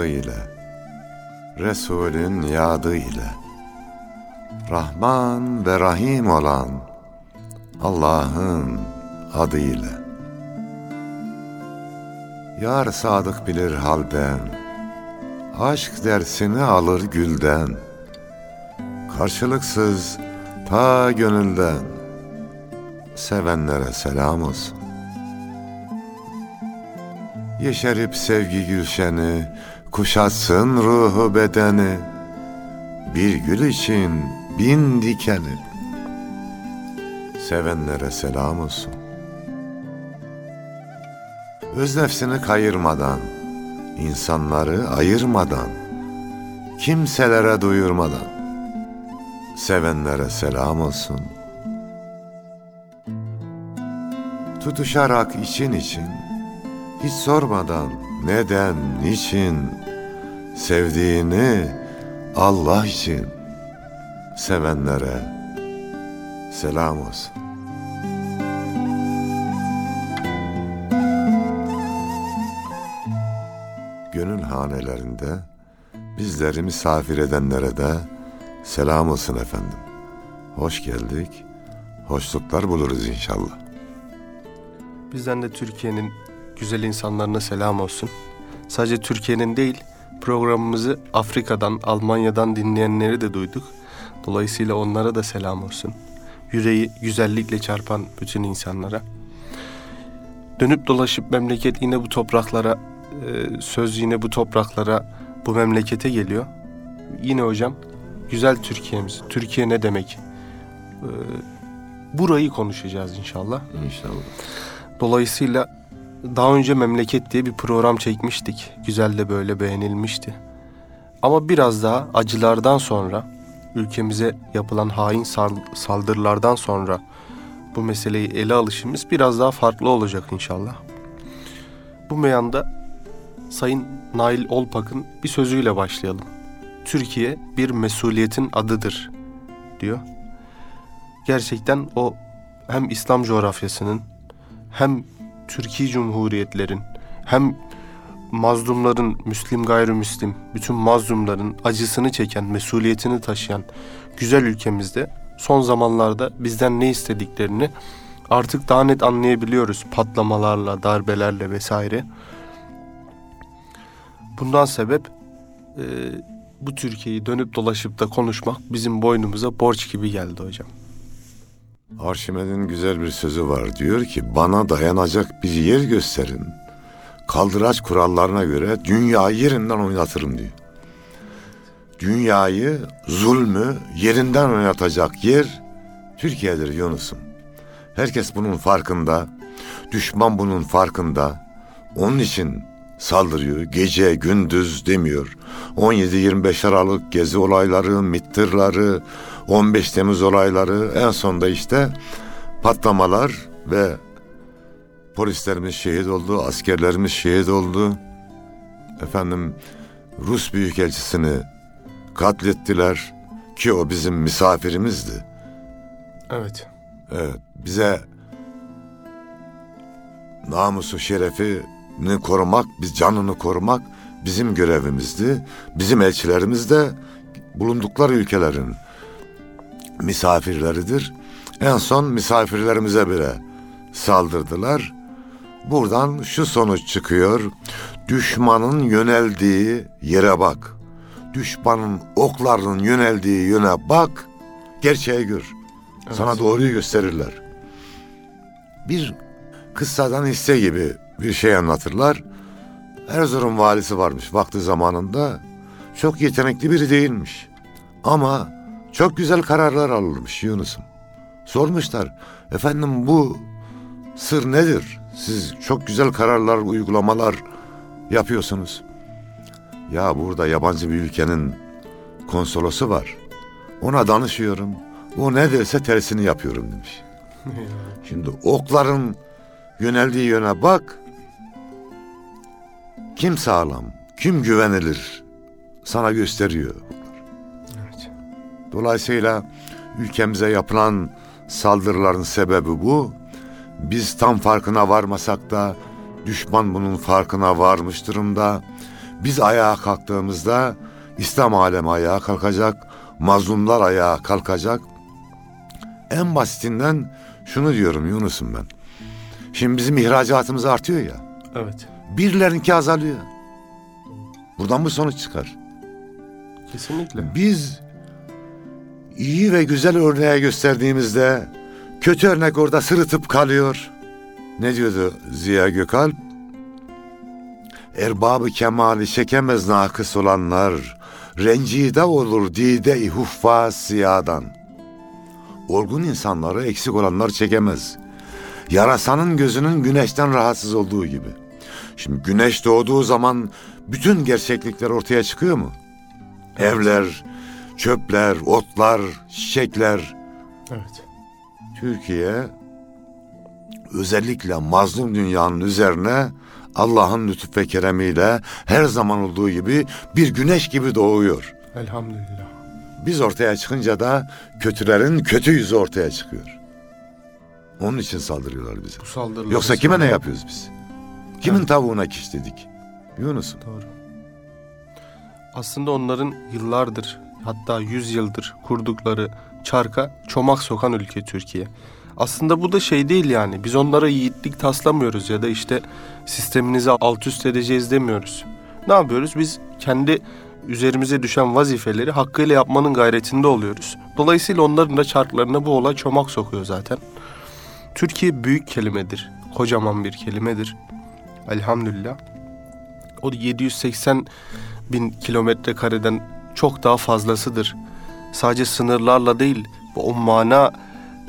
tadı ile, Resulün yadı ile, Rahman ve Rahim olan Allah'ın adıyla. Yar sadık bilir halden, Aşk dersini alır gülden, Karşılıksız ta gönülden, Sevenlere selam olsun. Yeşerip sevgi gülşeni, Kuşatsın ruhu bedeni, Bir gül için bin dikeni, Sevenlere selam olsun. Öz nefsini kayırmadan, insanları ayırmadan, kimselere duyurmadan, sevenlere selam olsun. Tutuşarak için için, hiç sormadan neden, niçin, sevdiğini Allah için sevenlere selam olsun. gönül hanelerinde bizleri misafir edenlere de selam olsun efendim. Hoş geldik, hoşluklar buluruz inşallah. Bizden de Türkiye'nin güzel insanlarına selam olsun. Sadece Türkiye'nin değil, programımızı Afrika'dan, Almanya'dan dinleyenleri de duyduk. Dolayısıyla onlara da selam olsun. Yüreği güzellikle çarpan bütün insanlara. Dönüp dolaşıp memleket yine bu topraklara e, söz yine bu topraklara, bu memlekete geliyor. Yine hocam güzel Türkiye'miz. Türkiye ne demek? E, burayı konuşacağız inşallah. İnşallah. Dolayısıyla daha önce memleket diye bir program çekmiştik. Güzel de böyle beğenilmişti. Ama biraz daha acılardan sonra, ülkemize yapılan hain saldırılardan sonra bu meseleyi ele alışımız biraz daha farklı olacak inşallah. Bu meyanda Sayın Nail Olpak'ın bir sözüyle başlayalım. Türkiye bir mesuliyetin adıdır diyor. Gerçekten o hem İslam coğrafyasının hem Türkiye Cumhuriyetlerin hem mazlumların, Müslim gayrimüslim, bütün mazlumların acısını çeken, mesuliyetini taşıyan güzel ülkemizde son zamanlarda bizden ne istediklerini artık daha net anlayabiliyoruz patlamalarla, darbelerle vesaire. Bundan sebep e, bu Türkiye'yi dönüp dolaşıp da konuşmak bizim boynumuza borç gibi geldi hocam. Arşimed'in güzel bir sözü var. Diyor ki bana dayanacak bir yer gösterin. Kaldıraç kurallarına göre dünyayı yerinden oynatırım diyor. Dünyayı, zulmü yerinden oynatacak yer Türkiye'dir Yunus'um. Herkes bunun farkında. Düşman bunun farkında. Onun için saldırıyor. Gece gündüz demiyor. 17-25 Aralık gezi olayları, mittırları, 15 Temmuz olayları en sonda işte patlamalar ve polislerimiz şehit oldu, askerlerimiz şehit oldu. Efendim Rus büyükelçisini katlettiler ki o bizim misafirimizdi. Evet. Evet, bize namusu şerefi korumak, biz canını korumak bizim görevimizdi. Bizim elçilerimiz de bulundukları ülkelerin misafirleridir. En son misafirlerimize bile saldırdılar. Buradan şu sonuç çıkıyor. Düşmanın yöneldiği yere bak. Düşmanın oklarının yöneldiği yöne bak. Gerçeği gör. Evet. Sana doğruyu gösterirler. Bir kıssadan hisse gibi bir şey anlatırlar. Erzurum valisi varmış vakti zamanında. Çok yetenekli biri değilmiş. Ama çok güzel kararlar alırmış Yunus'um. Sormuşlar, efendim bu sır nedir? Siz çok güzel kararlar, uygulamalar yapıyorsunuz. Ya burada yabancı bir ülkenin konsolosu var. Ona danışıyorum. O ne derse tersini yapıyorum demiş. Şimdi okların yöneldiği yöne bak. Kim sağlam, kim güvenilir sana gösteriyor. Dolayısıyla ülkemize yapılan saldırıların sebebi bu. Biz tam farkına varmasak da düşman bunun farkına varmış durumda. Biz ayağa kalktığımızda İslam alemi ayağa kalkacak, mazlumlar ayağa kalkacak. En basitinden şunu diyorum Yunus'um ben. Şimdi bizim ihracatımız artıyor ya. Evet. Birilerinki azalıyor. Buradan bu sonuç çıkar. Kesinlikle. Biz iyi ve güzel örneğe gösterdiğimizde kötü örnek orada sırıtıp kalıyor. Ne diyordu Ziya Gökalp? Erbabı kemali çekemez nakıs olanlar, rencide olur dide-i huffa siyadan. Olgun insanları eksik olanlar çekemez. Yarasanın gözünün güneşten rahatsız olduğu gibi. Şimdi güneş doğduğu zaman bütün gerçeklikler ortaya çıkıyor mu? Evler, çöpler, otlar, çiçekler. Evet. Türkiye özellikle mazlum dünyanın üzerine Allah'ın lütuf ve keremiyle her zaman olduğu gibi bir güneş gibi doğuyor. Elhamdülillah. Biz ortaya çıkınca da kötülerin kötü yüzü ortaya çıkıyor. Onun için saldırıyorlar bize. Bu saldırıları... Yoksa kime ne yapıyoruz biz? Kimin tavuğuna kişledik? Yunus'um. Doğru. Aslında onların yıllardır hatta yüz yıldır kurdukları çarka çomak sokan ülke Türkiye. Aslında bu da şey değil yani. Biz onlara yiğitlik taslamıyoruz ya da işte sisteminizi alt üst edeceğiz demiyoruz. Ne yapıyoruz? Biz kendi üzerimize düşen vazifeleri hakkıyla yapmanın gayretinde oluyoruz. Dolayısıyla onların da çarklarına bu olay çomak sokuyor zaten. Türkiye büyük kelimedir. Kocaman bir kelimedir. Elhamdülillah. O 780 bin kilometre kareden çok daha fazlasıdır. Sadece sınırlarla değil, bu mana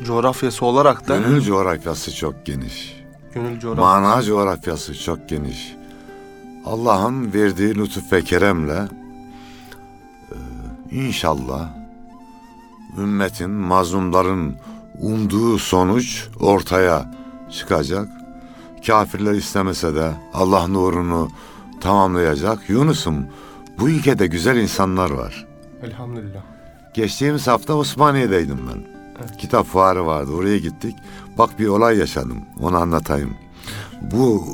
coğrafyası olarak da Gönül coğrafyası çok geniş. gönül coğrafyası. Mana coğrafyası çok geniş. Allah'ın verdiği lütuf ve keremle e, inşallah ümmetin, mazlumların umduğu sonuç ortaya çıkacak. Kafirler istemese de Allah nurunu tamamlayacak. Yunus'um bu ülkede güzel insanlar var. Elhamdülillah. Geçtiğimiz hafta Osmaniye'deydim ben. Evet. Kitap fuarı vardı oraya gittik. Bak bir olay yaşadım onu anlatayım. Bu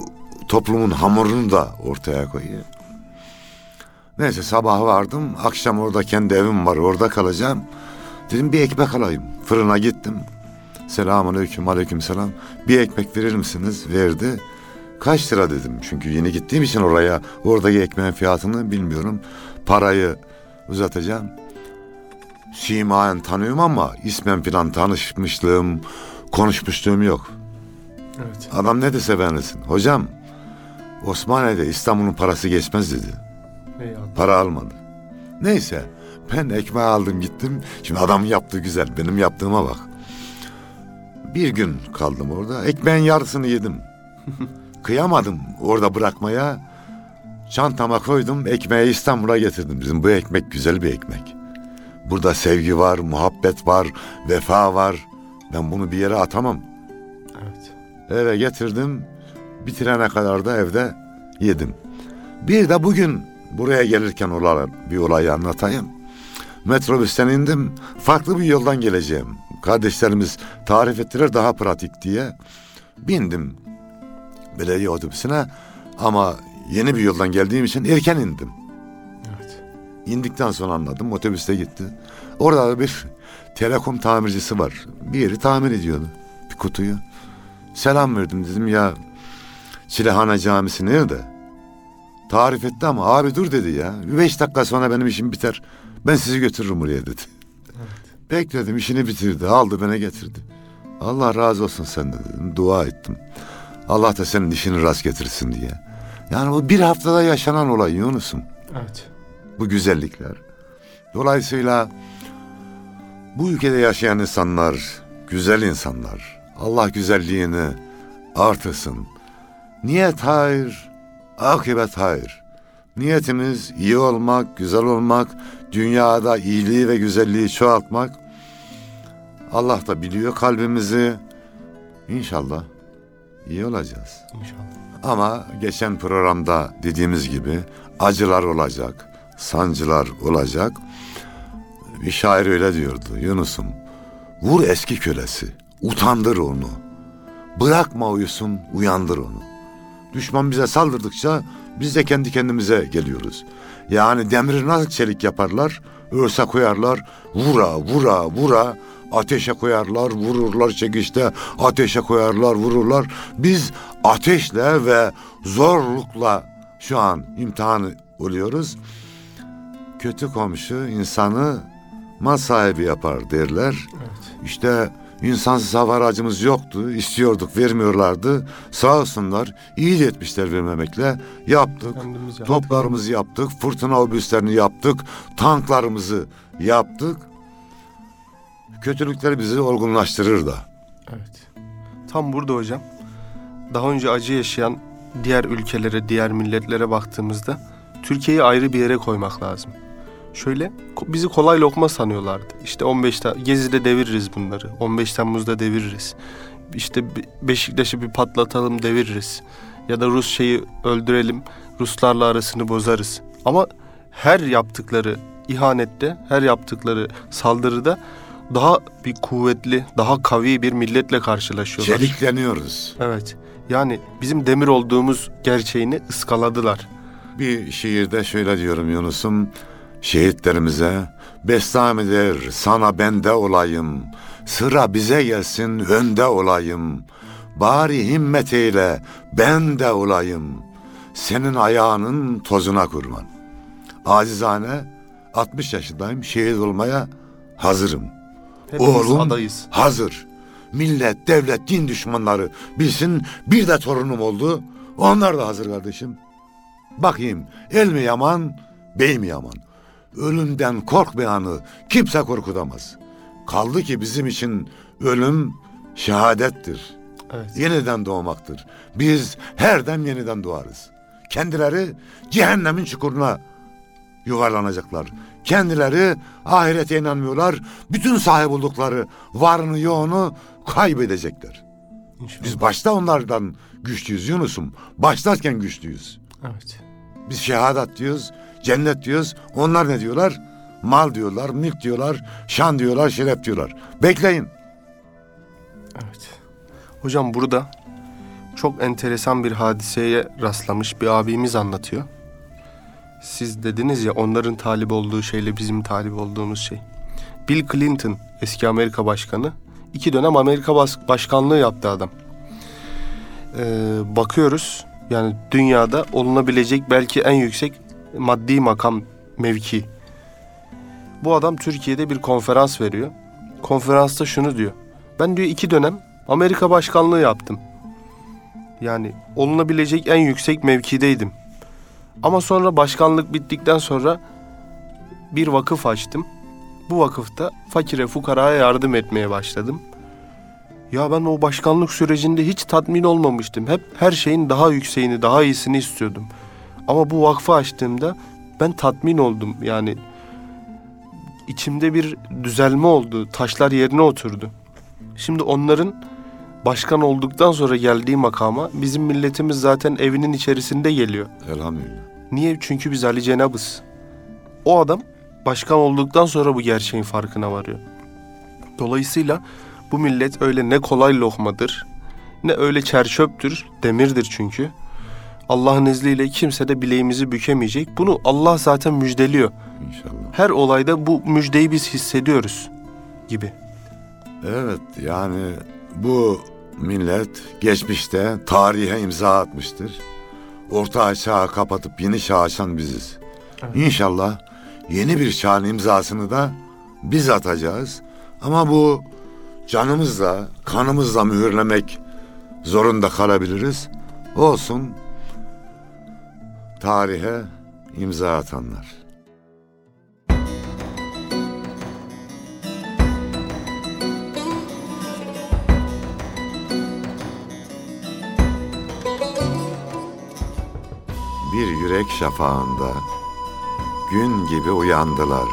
toplumun hamurunu da ortaya koyuyor. Neyse sabah vardım. Akşam orada kendi evim var orada kalacağım. Dedim bir ekmek alayım. Fırına gittim. Selamun aleyküm aleyküm selam. Bir ekmek verir misiniz? Verdi. Kaç lira dedim. Çünkü yeni gittiğim için oraya oradaki ekmeğin fiyatını bilmiyorum. Parayı uzatacağım. Simayen tanıyorum ama ismen filan tanışmışlığım, konuşmuşluğum yok. Evet. Adam ne dese beğenirsin. Hocam Osmaniye'de İstanbul'un parası geçmez dedi. Eyvallah. Para almadı. Neyse ben ekmeği aldım gittim. Şimdi adamın yaptığı güzel benim yaptığıma bak. Bir gün kaldım orada. Ekmeğin yarısını yedim. Kıyamadım orada bırakmaya. Çantama koydum ekmeği İstanbul'a getirdim. Bizim bu ekmek güzel bir ekmek. Burada sevgi var, muhabbet var, vefa var. Ben bunu bir yere atamam. Evet. Eve getirdim. Bitirene kadar da evde yedim. Bir de bugün buraya gelirken olan bir olayı anlatayım. Metrobüsten indim. Farklı bir yoldan geleceğim. Kardeşlerimiz tarif ettiler daha pratik diye. Bindim belediye otobüsüne ama yeni bir yoldan geldiğim için erken indim. Evet. İndikten sonra anladım. Otobüste gitti. Orada da bir telekom tamircisi var. Bir yeri tamir ediyordu. Bir kutuyu. Selam verdim dedim ya Çilehane Camisi nerede? Tarif etti ama abi dur dedi ya. Beş dakika sonra benim işim biter. Ben sizi götürürüm oraya dedi. Bekledim işini bitirdi. Aldı bana getirdi. Allah razı olsun senden dedim. Dua ettim. Allah da senin işini rast getirsin diye. Yani bu bir haftada yaşanan olay Yunus'um Evet. bu güzellikler. Dolayısıyla bu ülkede yaşayan insanlar, güzel insanlar. Allah güzelliğini artırsın. Niyet hayır, akıbet hayır. Niyetimiz iyi olmak, güzel olmak, dünyada iyiliği ve güzelliği çoğaltmak. Allah da biliyor kalbimizi. İnşallah iyi olacağız. İnşallah. Ama geçen programda dediğimiz gibi acılar olacak, sancılar olacak. Bir şair öyle diyordu Yunus'um. Vur eski kölesi, utandır onu. Bırakma uyusun, uyandır onu. Düşman bize saldırdıkça biz de kendi kendimize geliyoruz. Yani demiri nasıl çelik yaparlar? Örse koyarlar, vura vura vura ateşe koyarlar, vururlar çekişte, ateşe koyarlar, vururlar. Biz ateşle ve zorlukla şu an imtihan oluyoruz. Kötü komşu insanı mal sahibi yapar derler. Evet. İşte insansız hava aracımız yoktu, istiyorduk, vermiyorlardı. Sağ olsunlar, iyi de etmişler vermemekle. Yaptık, Kendimiz yaptık. toplarımızı yaptık, fırtına obüslerini yaptık, tanklarımızı yaptık. Kötülükler bizi olgunlaştırır da. Evet. Tam burada hocam. Daha önce acı yaşayan diğer ülkelere, diğer milletlere baktığımızda Türkiye'yi ayrı bir yere koymak lazım. Şöyle bizi kolay lokma sanıyorlardı. İşte 15 ta- Gezi'de deviririz bunları. 15 Temmuz'da deviririz. İşte Be- Beşiktaş'ı bir patlatalım deviririz. Ya da Rus şeyi öldürelim. Ruslarla arasını bozarız. Ama her yaptıkları ihanette, her yaptıkları saldırıda daha bir kuvvetli, daha kavi bir milletle karşılaşıyorlar. Çelikleniyoruz. Evet. Yani bizim demir olduğumuz gerçeğini ıskaladılar. Bir şiirde şöyle diyorum Yunus'um. Şehitlerimize Bestam eder sana bende olayım. Sıra bize gelsin önde olayım. Bari himmet eyle ben de olayım. Senin ayağının tozuna kurban. Acizane 60 yaşındayım şehit olmaya hazırım. Hepimiz Oğlum adayız. hazır. Millet, devlet, din düşmanları bilsin bir de torunum oldu. Onlar da hazır kardeşim. Bakayım el mi yaman, bey mi yaman? Ölümden korkmayanı kimse korkutamaz. Kaldı ki bizim için ölüm şehadettir. Evet. Yeniden doğmaktır. Biz her dem yeniden doğarız. Kendileri cehennemin çukuruna yuvarlanacaklar. Kendileri ahirete inanmıyorlar. Bütün sahip oldukları varını yoğunu kaybedecekler. İnşallah. Biz başta onlardan güçlüyüz Yunus'um. Başlarken güçlüyüz. Evet. Biz şehadat diyoruz, cennet diyoruz. Onlar ne diyorlar? Mal diyorlar, mülk diyorlar, şan diyorlar, şeref diyorlar. Bekleyin. Evet. Hocam burada çok enteresan bir hadiseye rastlamış bir abimiz anlatıyor. Siz dediniz ya onların talip olduğu şeyle bizim talip olduğumuz şey. Bill Clinton eski Amerika Başkanı iki dönem Amerika başkanlığı yaptı adam. Ee, bakıyoruz yani dünyada olunabilecek belki en yüksek maddi makam mevki. Bu adam Türkiye'de bir konferans veriyor. Konferansta şunu diyor. Ben diyor iki dönem Amerika başkanlığı yaptım. Yani olunabilecek en yüksek mevkideydim. Ama sonra başkanlık bittikten sonra bir vakıf açtım. Bu vakıfta fakire fukaraya yardım etmeye başladım. Ya ben o başkanlık sürecinde hiç tatmin olmamıştım. Hep her şeyin daha yükseğini, daha iyisini istiyordum. Ama bu vakfı açtığımda ben tatmin oldum. Yani içimde bir düzelme oldu. Taşlar yerine oturdu. Şimdi onların başkan olduktan sonra geldiği makama bizim milletimiz zaten evinin içerisinde geliyor. Elhamdülillah. Niye? Çünkü biz Ali Cenab'ız. O adam başkan olduktan sonra bu gerçeğin farkına varıyor. Dolayısıyla bu millet öyle ne kolay lokmadır, ne öyle çerçöptür, demirdir çünkü. Allah'ın izniyle kimse de bileğimizi bükemeyecek. Bunu Allah zaten müjdeliyor. İnşallah. Her olayda bu müjdeyi biz hissediyoruz gibi. Evet yani bu millet geçmişte tarihe imza atmıştır. Orta çağı kapatıp yeni açan biziz. Evet. İnşallah yeni bir çağın imzasını da biz atacağız. Ama bu canımızla, kanımızla mühürlemek zorunda kalabiliriz. Olsun tarihe imza atanlar. Bir yürek şafağında gün gibi uyandılar.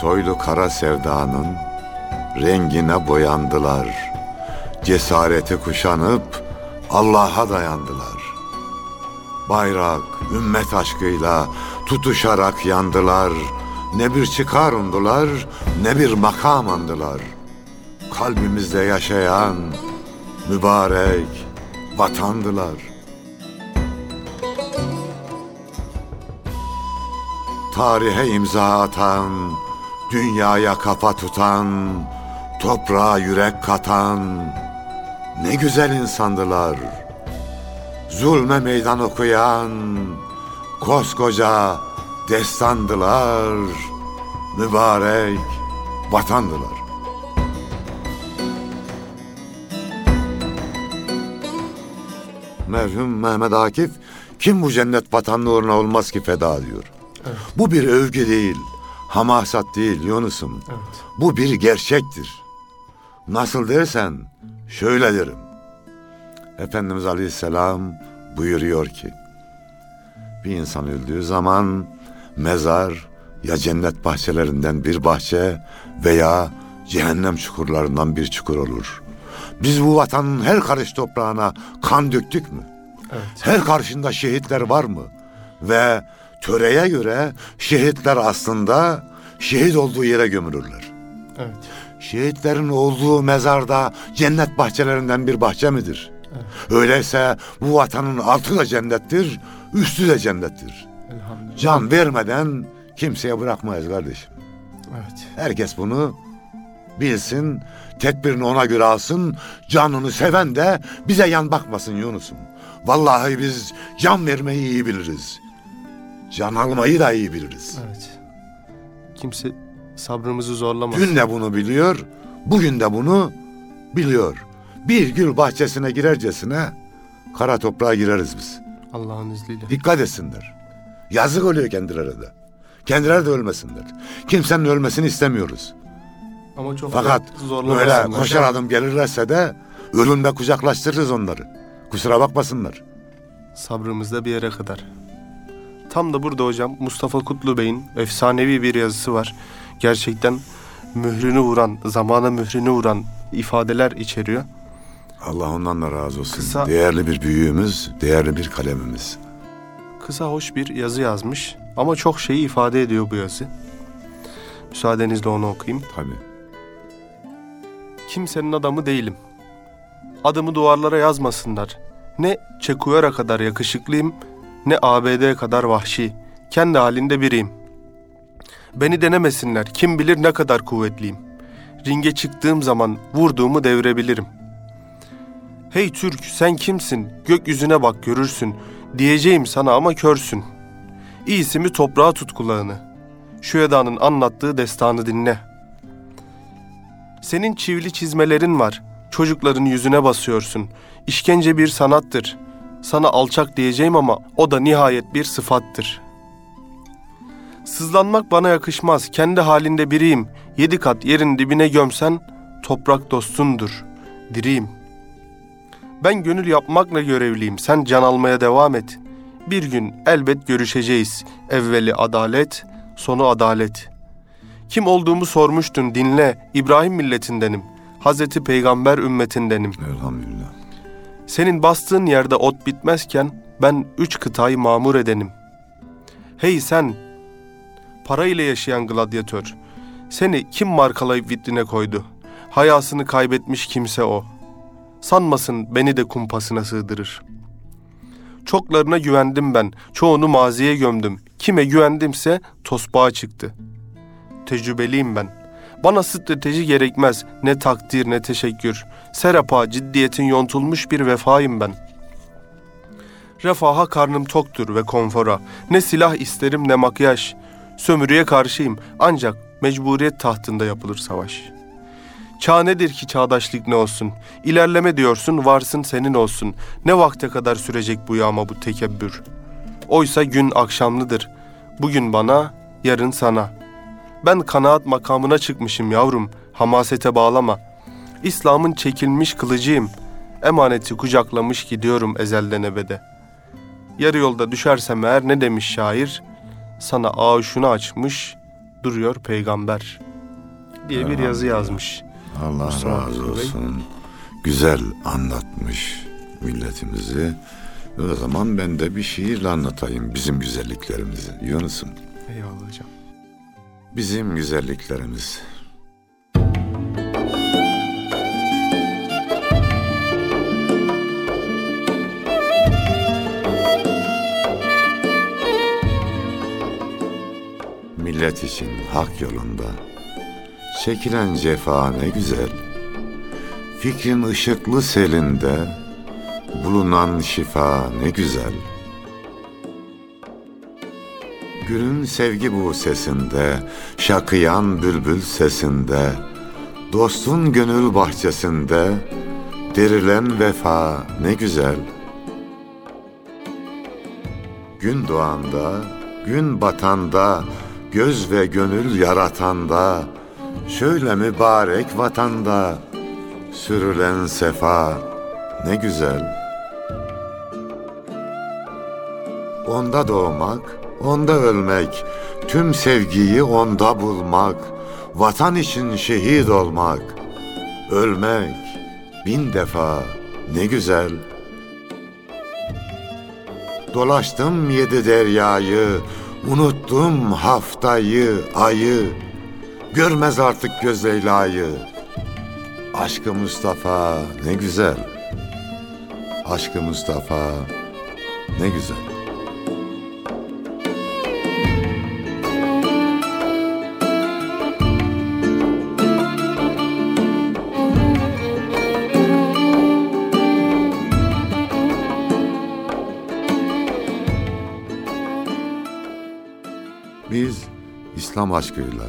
Soylu kara sevdanın rengine boyandılar. Cesareti kuşanıp Allah'a dayandılar. Bayrak, ümmet aşkıyla tutuşarak yandılar. Ne bir çıkar umdular, ne bir makam andılar. Kalbimizde yaşayan mübarek vatandılar. Tarihe imza atan, dünyaya kafa tutan, toprağa yürek katan ne güzel insandılar. Zulme meydan okuyan koskoca destandılar, mübarek vatandılar. Merhum Mehmet Akif kim bu cennet vatanlı uğruna olmaz ki feda diyor. Bu bir övgü değil, hamasat değil Yunus'um. Evet. Bu bir gerçektir. Nasıl dersen şöyle derim. Efendimiz Aleyhisselam buyuruyor ki bir insan öldüğü zaman mezar ya cennet bahçelerinden bir bahçe veya cehennem çukurlarından bir çukur olur. Biz bu vatanın her karış toprağına kan döktük mü? Evet. Her karşında şehitler var mı? Ve töreye göre şehitler aslında şehit olduğu yere gömülürler. Evet. Şehitlerin olduğu mezarda cennet bahçelerinden bir bahçe midir? Öyleyse bu vatanın altı da cennettir, üstü de cennettir. Elhamdülillah. Can vermeden kimseye bırakmayız kardeşim. Evet. Herkes bunu bilsin, tedbirini ona göre alsın, canını seven de bize yan bakmasın Yunus'um. Vallahi biz can vermeyi iyi biliriz. Can almayı da iyi biliriz. Evet. Kimse sabrımızı zorlamasın. Dün de bunu biliyor, bugün de bunu biliyor. Bir gül bahçesine girercesine kara toprağa gireriz biz. Allah'ın izniyle. Dikkat etsinler. Yazık oluyor kendilerine de. Kendileri de ölmesinler. Kimsenin ölmesini istemiyoruz. Ama çok Fakat böyle koşar adım gelirlerse de ölümle kucaklaştırırız onları. Kusura bakmasınlar. Sabrımız da bir yere kadar. Tam da burada hocam Mustafa Kutlu Bey'in efsanevi bir yazısı var. Gerçekten mührünü vuran, zamana mührünü vuran ifadeler içeriyor. Allah ondan da razı olsun. Kısa- Değerli bir büyüğümüz, değerli bir kalemimiz. Kısa hoş bir yazı yazmış ama çok şeyi ifade ediyor bu yazı. Müsaadenizle onu okuyayım. Tabii. Kimsenin adamı değilim. Adımı duvarlara yazmasınlar. Ne Çekuyara kadar yakışıklıyım, ne ABD kadar vahşi. Kendi halinde biriyim. Beni denemesinler, kim bilir ne kadar kuvvetliyim. Ringe çıktığım zaman vurduğumu devirebilirim. Hey Türk, sen kimsin? Gökyüzüne bak görürsün. Diyeceğim sana ama körsün. İyisi mi toprağa tut kulağını. Şu Eda'nın anlattığı destanı dinle.'' Senin çivili çizmelerin var. Çocukların yüzüne basıyorsun. İşkence bir sanattır. Sana alçak diyeceğim ama o da nihayet bir sıfattır. Sızlanmak bana yakışmaz. Kendi halinde biriyim. Yedi kat yerin dibine gömsen toprak dostundur. Diriyim. Ben gönül yapmakla görevliyim. Sen can almaya devam et. Bir gün elbet görüşeceğiz. Evveli adalet, sonu adalet.'' Kim olduğumu sormuştun dinle. İbrahim milletindenim. Hazreti Peygamber ümmetindenim. Elhamdülillah. Senin bastığın yerde ot bitmezken ben üç kıtayı mamur edenim. Hey sen, para ile yaşayan gladyatör. Seni kim markalayıp vitrine koydu? Hayasını kaybetmiş kimse o. Sanmasın beni de kumpasına sığdırır. Çoklarına güvendim ben, çoğunu maziye gömdüm. Kime güvendimse tosbağa çıktı.'' tecrübeliyim ben. Bana strateji gerekmez, ne takdir ne teşekkür. Serapa ciddiyetin yontulmuş bir vefayım ben. Refaha karnım toktur ve konfora. Ne silah isterim ne makyaj. Sömürüye karşıyım ancak mecburiyet tahtında yapılır savaş. Çağ nedir ki çağdaşlık ne olsun? İlerleme diyorsun varsın senin olsun. Ne vakte kadar sürecek bu yağma bu tekebbür? Oysa gün akşamlıdır. Bugün bana, yarın sana.'' Ben kanaat makamına çıkmışım yavrum, hamasete bağlama. İslam'ın çekilmiş kılıcıyım. Emaneti kucaklamış gidiyorum ezelden ebede. Yarı yolda düşersem eğer ne demiş şair? Sana ağuşunu açmış, duruyor peygamber. Diye bir yazı yazmış. Allah Mustafa razı Bey. olsun. Güzel anlatmış milletimizi. O zaman ben de bir şiirle anlatayım bizim güzelliklerimizi. Yunus'um. Bizim güzelliklerimiz. millet için hak yolunda. Çekilen cefa ne güzel. Fikrin ışıklı selinde bulunan şifa ne güzel. Gülün sevgi bu sesinde, şakıyan bülbül sesinde, dostun gönül bahçesinde, derilen vefa ne güzel. Gün doğanda, gün batanda, göz ve gönül yaratanda, şöyle mübarek vatanda, sürülen sefa ne güzel. Onda doğmak, onda ölmek, tüm sevgiyi onda bulmak, vatan için şehit olmak, ölmek bin defa ne güzel. Dolaştım yedi deryayı, unuttum haftayı, ayı, görmez artık göz Leyla'yı. Aşkı Mustafa ne güzel. Aşkı Mustafa ne güzel. Biz İslam aşkıyla,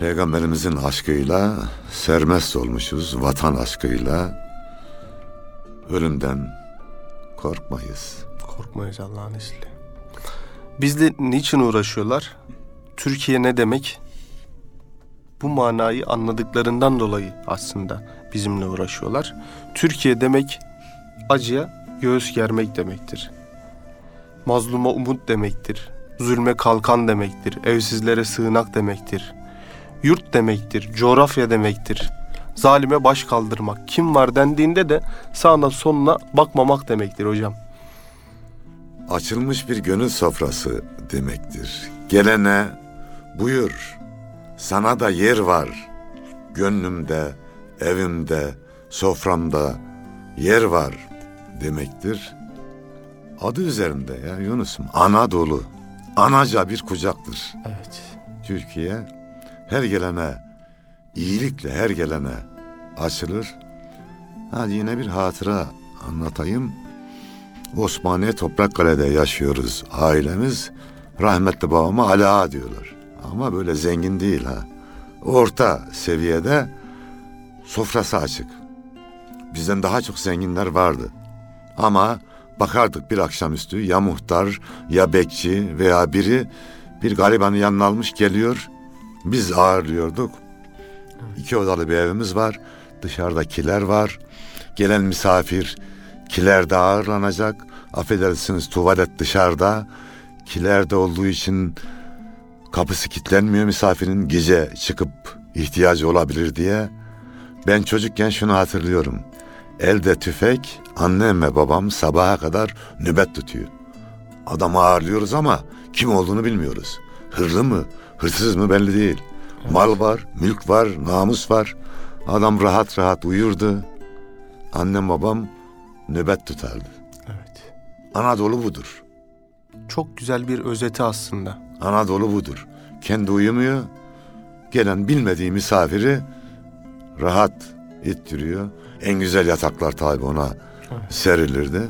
Peygamberimizin aşkıyla sermest olmuşuz, vatan aşkıyla ölümden korkmayız. Korkmayız Allah'ın izniyle. Bizle niçin uğraşıyorlar? Türkiye ne demek? Bu manayı anladıklarından dolayı aslında bizimle uğraşıyorlar. Türkiye demek acıya göğüs germek demektir. Mazluma umut demektir. Zulme kalkan demektir. Evsizlere sığınak demektir. Yurt demektir. Coğrafya demektir. Zalime baş kaldırmak. Kim var dendiğinde de sağına sonuna bakmamak demektir hocam. Açılmış bir gönül sofrası demektir. Gelene buyur, sana da yer var. Gönlümde, evimde, soframda yer var demektir. Adı üzerinde ya Yunus'um. Anadolu. Anaca bir kucaktır. Evet. Türkiye her gelene iyilikle her gelene açılır. Hadi yine bir hatıra anlatayım. Osmaniye Toprakkale'de yaşıyoruz ailemiz. Rahmetli babama Ali Ağa diyorlar. Ama böyle zengin değil ha. Orta seviyede sofrası açık. Bizden daha çok zenginler vardı. Ama bakardık bir akşamüstü ya muhtar ya bekçi veya biri bir garibanı yanına almış geliyor. Biz ağırlıyorduk. İki odalı bir evimiz var. Dışarıda kiler var. Gelen misafir kilerde ağırlanacak. Affedersiniz tuvalet dışarıda. Kilerde olduğu için kapısı kilitlenmiyor misafirin gece çıkıp ihtiyacı olabilir diye. Ben çocukken şunu hatırlıyorum. Elde tüfek, annem ve babam sabaha kadar nöbet tutuyor. Adamı ağırlıyoruz ama kim olduğunu bilmiyoruz. Hırlı mı, hırsız mı belli değil. Mal var, mülk var, namus var. Adam rahat rahat uyurdu. Annem babam nöbet tutardı. Evet. Anadolu budur. Çok güzel bir özeti aslında. Anadolu budur. Kendi uyumuyor. Gelen bilmediği misafiri rahat ittiriyor. En güzel yataklar tabi ona serilirdi.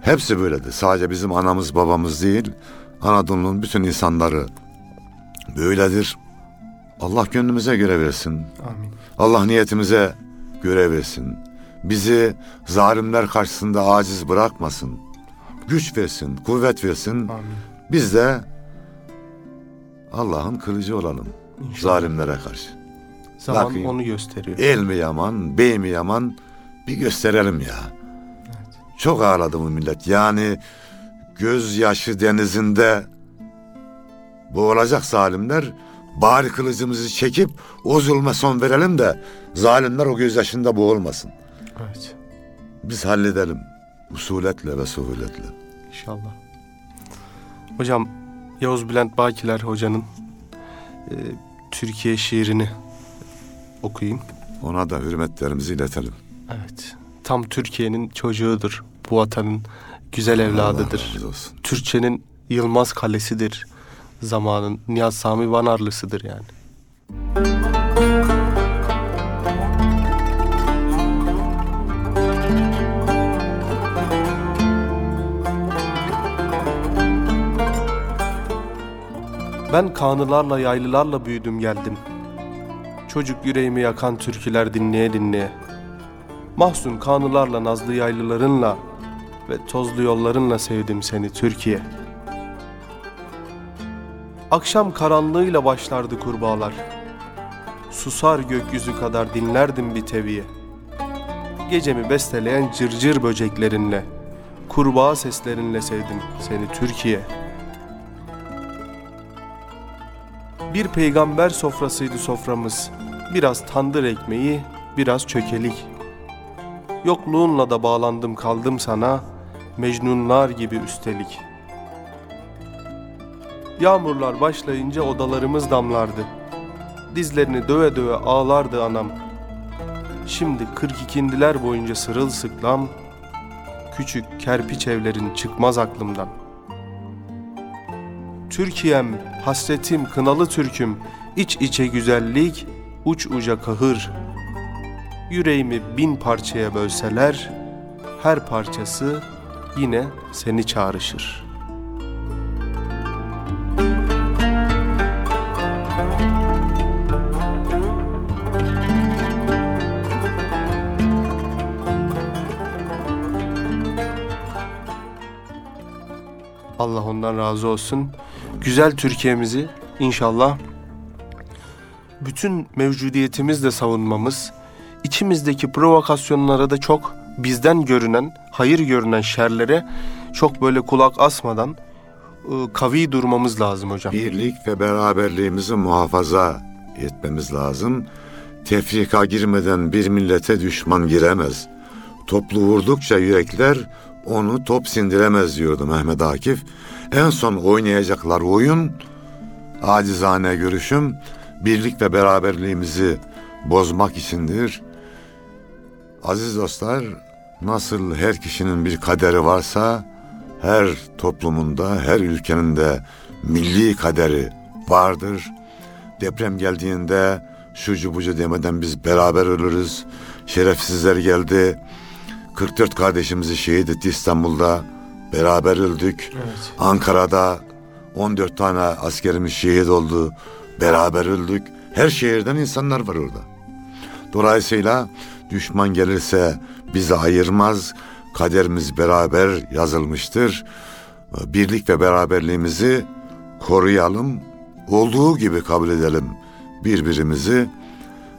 Hepsi böyledi. Sadece bizim anamız babamız değil. Anadolu'nun bütün insanları böyledir. Allah gönlümüze göre versin. Amin. Allah niyetimize göre versin. Bizi zalimler karşısında aciz bırakmasın. Güç versin, kuvvet versin. Amin. Biz de Allah'ın kılıcı olalım İnşallah. zalimlere karşı. Zaman Bakın. onu gösteriyor. El mi yaman, bey mi yaman bir gösterelim ya. Çok ağladı bu millet. Yani gözyaşı denizinde boğulacak zalimler bari kılıcımızı çekip o zulme son verelim de zalimler o gözyaşında boğulmasın. Evet. Biz halledelim usuletle ve suhuletle. İnşallah. Hocam Yavuz Bülent Bakiler hocanın e, Türkiye şiirini okuyayım. Ona da hürmetlerimizi iletelim. Evet. Tam Türkiye'nin çocuğudur. Bu vatanın güzel evladıdır. Allah olsun. Türkçenin Yılmaz Kalesi'dir. Zamanın Niyaz Sami Vanarlısıdır yani. Ben kanılarla yaylılarla büyüdüm geldim. Çocuk yüreğimi yakan türküler dinleye dinleye. Mahzun kanılarla nazlı yaylılarınla ve tozlu yollarınla sevdim seni Türkiye. Akşam karanlığıyla başlardı kurbağalar. Susar gökyüzü kadar dinlerdim bir teviye. Gecemi besteleyen cırcır böceklerinle, kurbağa seslerinle sevdim seni Türkiye. Bir peygamber sofrasıydı soframız. Biraz tandır ekmeği, biraz çökelik. Yokluğunla da bağlandım kaldım sana, mecnunlar gibi üstelik. Yağmurlar başlayınca odalarımız damlardı. Dizlerini döve döve ağlardı anam. Şimdi kırk ikindiler boyunca sırılsıklam, küçük kerpiç evlerin çıkmaz aklımdan. Türkiye'm, hasretim, kınalı Türk'üm, iç içe güzellik, uç uca kahır. Yüreğimi bin parçaya bölseler, her parçası yine seni çağrışır. Allah ondan razı olsun. Güzel Türkiye'mizi inşallah bütün mevcudiyetimizle savunmamız, içimizdeki provokasyonlara da çok bizden görünen, hayır görünen şerlere çok böyle kulak asmadan ıı, kavi durmamız lazım hocam. Birlik ve beraberliğimizi muhafaza etmemiz lazım. Tefrika girmeden bir millete düşman giremez. Toplu vurdukça yürekler onu top sindiremez diyordu Mehmet Akif. En son oynayacaklar oyun, acizane görüşüm, birlik ve beraberliğimizi bozmak içindir. Aziz dostlar, nasıl her kişinin bir kaderi varsa, her toplumunda, her ülkenin de milli kaderi vardır. Deprem geldiğinde şucu bucu demeden biz beraber ölürüz. Şerefsizler geldi. 44 kardeşimizi şehit etti İstanbul'da. Beraber öldük. Evet. Ankara'da 14 tane askerimiz şehit oldu. Beraber öldük. Her şehirden insanlar var orada. Dolayısıyla düşman gelirse bizi ayırmaz. Kaderimiz beraber yazılmıştır. Birlik ve beraberliğimizi koruyalım. Olduğu gibi kabul edelim birbirimizi.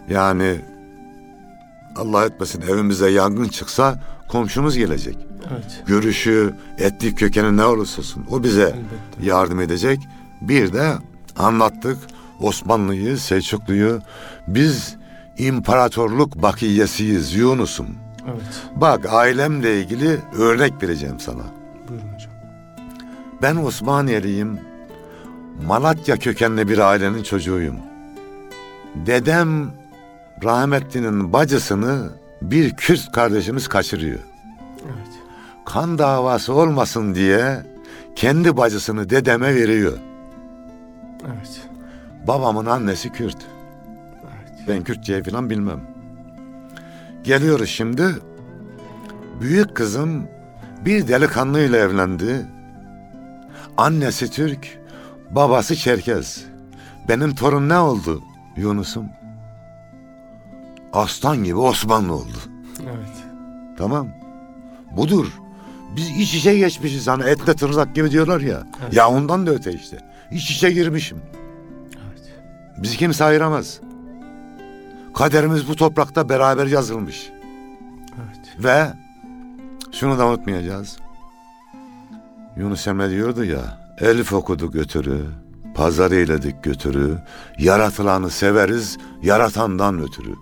Yani Allah etmesin evimize yangın çıksa komşumuz gelecek. Evet. Görüşü, etnik kökeni ne olursa olsun o bize Elbette. yardım edecek. Bir de anlattık Osmanlı'yı, Selçuklu'yu. Biz imparatorluk bakiyesiyiz Yunus'um. Evet. Bak ailemle ilgili örnek vereceğim sana. Buyurun hocam. Ben Osmaniyeliyim. Malatya kökenli bir ailenin çocuğuyum. Dedem rahmetlinin bacısını bir Kürt kardeşimiz kaçırıyor. Evet. Kan davası olmasın diye kendi bacısını dedeme veriyor. Evet. Babamın annesi Kürt. Ben Kürtçeyi falan bilmem. Geliyoruz şimdi. Büyük kızım bir delikanlıyla evlendi. Annesi Türk, babası Çerkez. Benim torun ne oldu Yunus'um? Aslan gibi Osmanlı oldu. Evet. Tamam. Budur. Biz iç içe geçmişiz hani etle tırnak gibi diyorlar ya. Evet. Ya ondan da öte işte. İç içe girmişim. Bizi kimse ayıramaz. Kaderimiz bu toprakta beraber yazılmış. Evet. Ve şunu da unutmayacağız. Yunus Emre diyordu ya, Elif okuduk götürü, pazar eyledik götürü, yaratılanı severiz, yaratandan ötürü.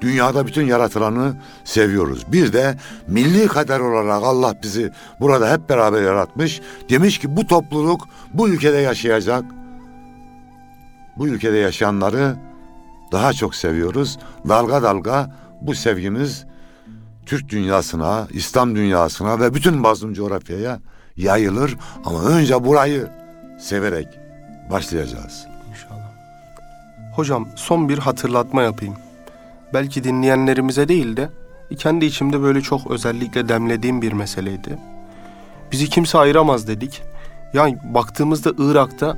Dünyada bütün yaratılanı seviyoruz. Bir de milli kader olarak Allah bizi burada hep beraber yaratmış. Demiş ki bu topluluk bu ülkede yaşayacak. Bu ülkede yaşayanları daha çok seviyoruz. Dalga dalga bu sevgimiz Türk dünyasına, İslam dünyasına ve bütün mazlum coğrafyaya yayılır ama önce burayı severek başlayacağız. İnşallah. Hocam son bir hatırlatma yapayım. Belki dinleyenlerimize değil de kendi içimde böyle çok özellikle demlediğim bir meseleydi. Bizi kimse ayıramaz dedik. Yani baktığımızda Irak'ta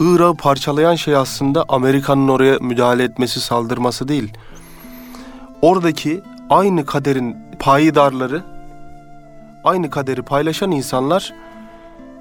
Irak'ı parçalayan şey aslında Amerika'nın oraya müdahale etmesi, saldırması değil. Oradaki aynı kaderin payidarları, aynı kaderi paylaşan insanlar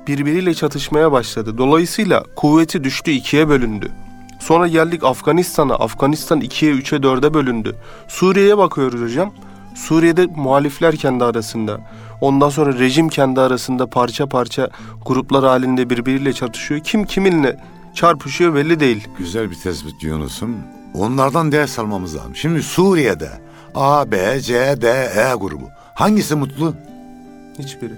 birbiriyle çatışmaya başladı. Dolayısıyla kuvveti düştü, ikiye bölündü. Sonra geldik Afganistan'a. Afganistan ikiye, üçe, dörde bölündü. Suriye'ye bakıyoruz hocam. Suriye'de muhalifler kendi arasında. Ondan sonra rejim kendi arasında parça parça gruplar halinde birbiriyle çatışıyor. Kim kiminle çarpışıyor belli değil. Güzel bir tespit Yunus'um. Onlardan ders almamız lazım. Şimdi Suriye'de A, B, C, D, E grubu. Hangisi mutlu? Hiçbiri.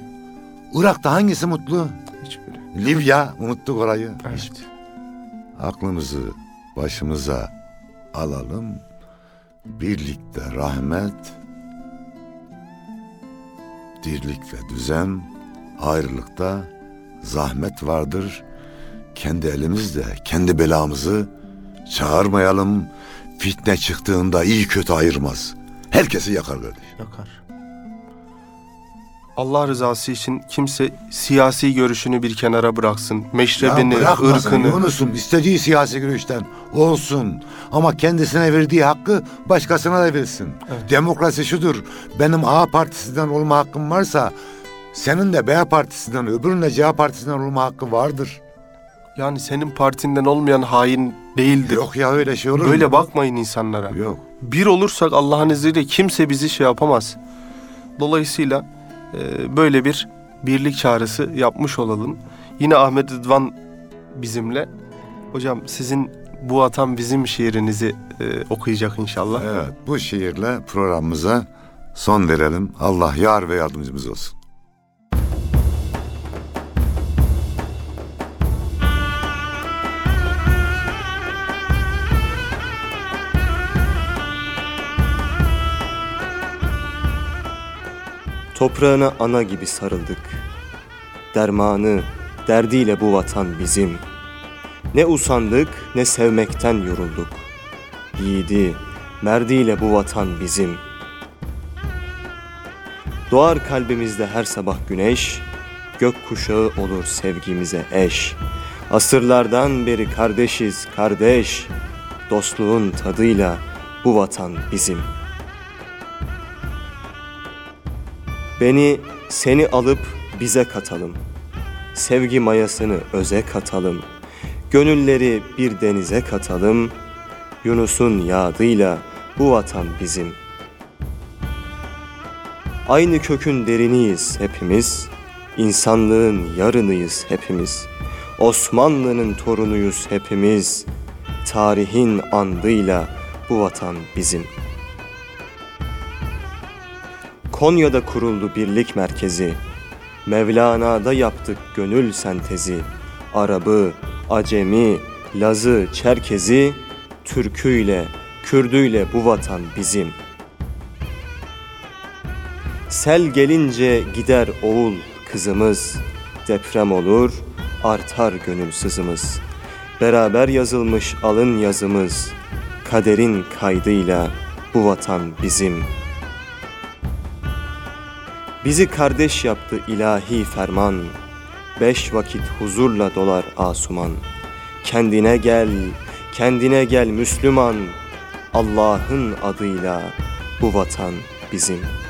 Irak'ta hangisi mutlu? Hiçbiri. Libya unuttuk orayı. Evet. Aklımızı başımıza alalım. Birlikte rahmet, dirlik ve düzen, ayrılıkta zahmet vardır. Kendi elimizle kendi belamızı çağırmayalım. Fitne çıktığında iyi kötü ayırmaz. Herkesi yakar kardeş. Yakar. Allah rızası için kimse siyasi görüşünü bir kenara bıraksın. Meşrebini, ya ırkını. Yunus'um istediği siyasi görüşten olsun. Ama kendisine verdiği hakkı başkasına da versin. Evet. Demokrasi şudur. Benim A partisinden olma hakkım varsa senin de B partisinden öbürünün de C partisinden olma hakkı vardır. Yani senin partinden olmayan hain değildir. Yok ya öyle şey olur Böyle mu? bakmayın insanlara. Yok. Bir olursak Allah'ın izniyle kimse bizi şey yapamaz. Dolayısıyla böyle bir birlik çağrısı yapmış olalım. Yine Ahmet Rıdvan bizimle. Hocam sizin bu vatan bizim şiirinizi e, okuyacak inşallah. Evet bu şiirle programımıza son verelim. Allah yar ve yardımcımız olsun. Toprağına ana gibi sarıldık. Dermanı, derdiyle bu vatan bizim. Ne usandık ne sevmekten yorulduk. Yiğidi, merdiyle bu vatan bizim. Doğar kalbimizde her sabah güneş, gök kuşağı olur sevgimize eş. Asırlardan beri kardeşiz kardeş, dostluğun tadıyla bu vatan bizim.'' Beni seni alıp bize katalım. Sevgi mayasını öze katalım. Gönülleri bir denize katalım. Yunus'un yadıyla bu vatan bizim. Aynı kökün deriniyiz hepimiz. İnsanlığın yarınıyız hepimiz. Osmanlı'nın torunuyuz hepimiz. Tarihin andıyla bu vatan bizim.'' Konya'da kuruldu birlik merkezi. Mevlana'da yaptık gönül sentezi. Arabı, Acemi, Lazı, Çerkezi, Türküyle, Kürdüyle bu vatan bizim. Sel gelince gider oğul kızımız, deprem olur, artar gönül sızımız. Beraber yazılmış alın yazımız, kaderin kaydıyla bu vatan bizim.'' Bizi kardeş yaptı ilahi ferman. Beş vakit huzurla dolar asuman. Kendine gel, kendine gel Müslüman. Allah'ın adıyla bu vatan bizim.''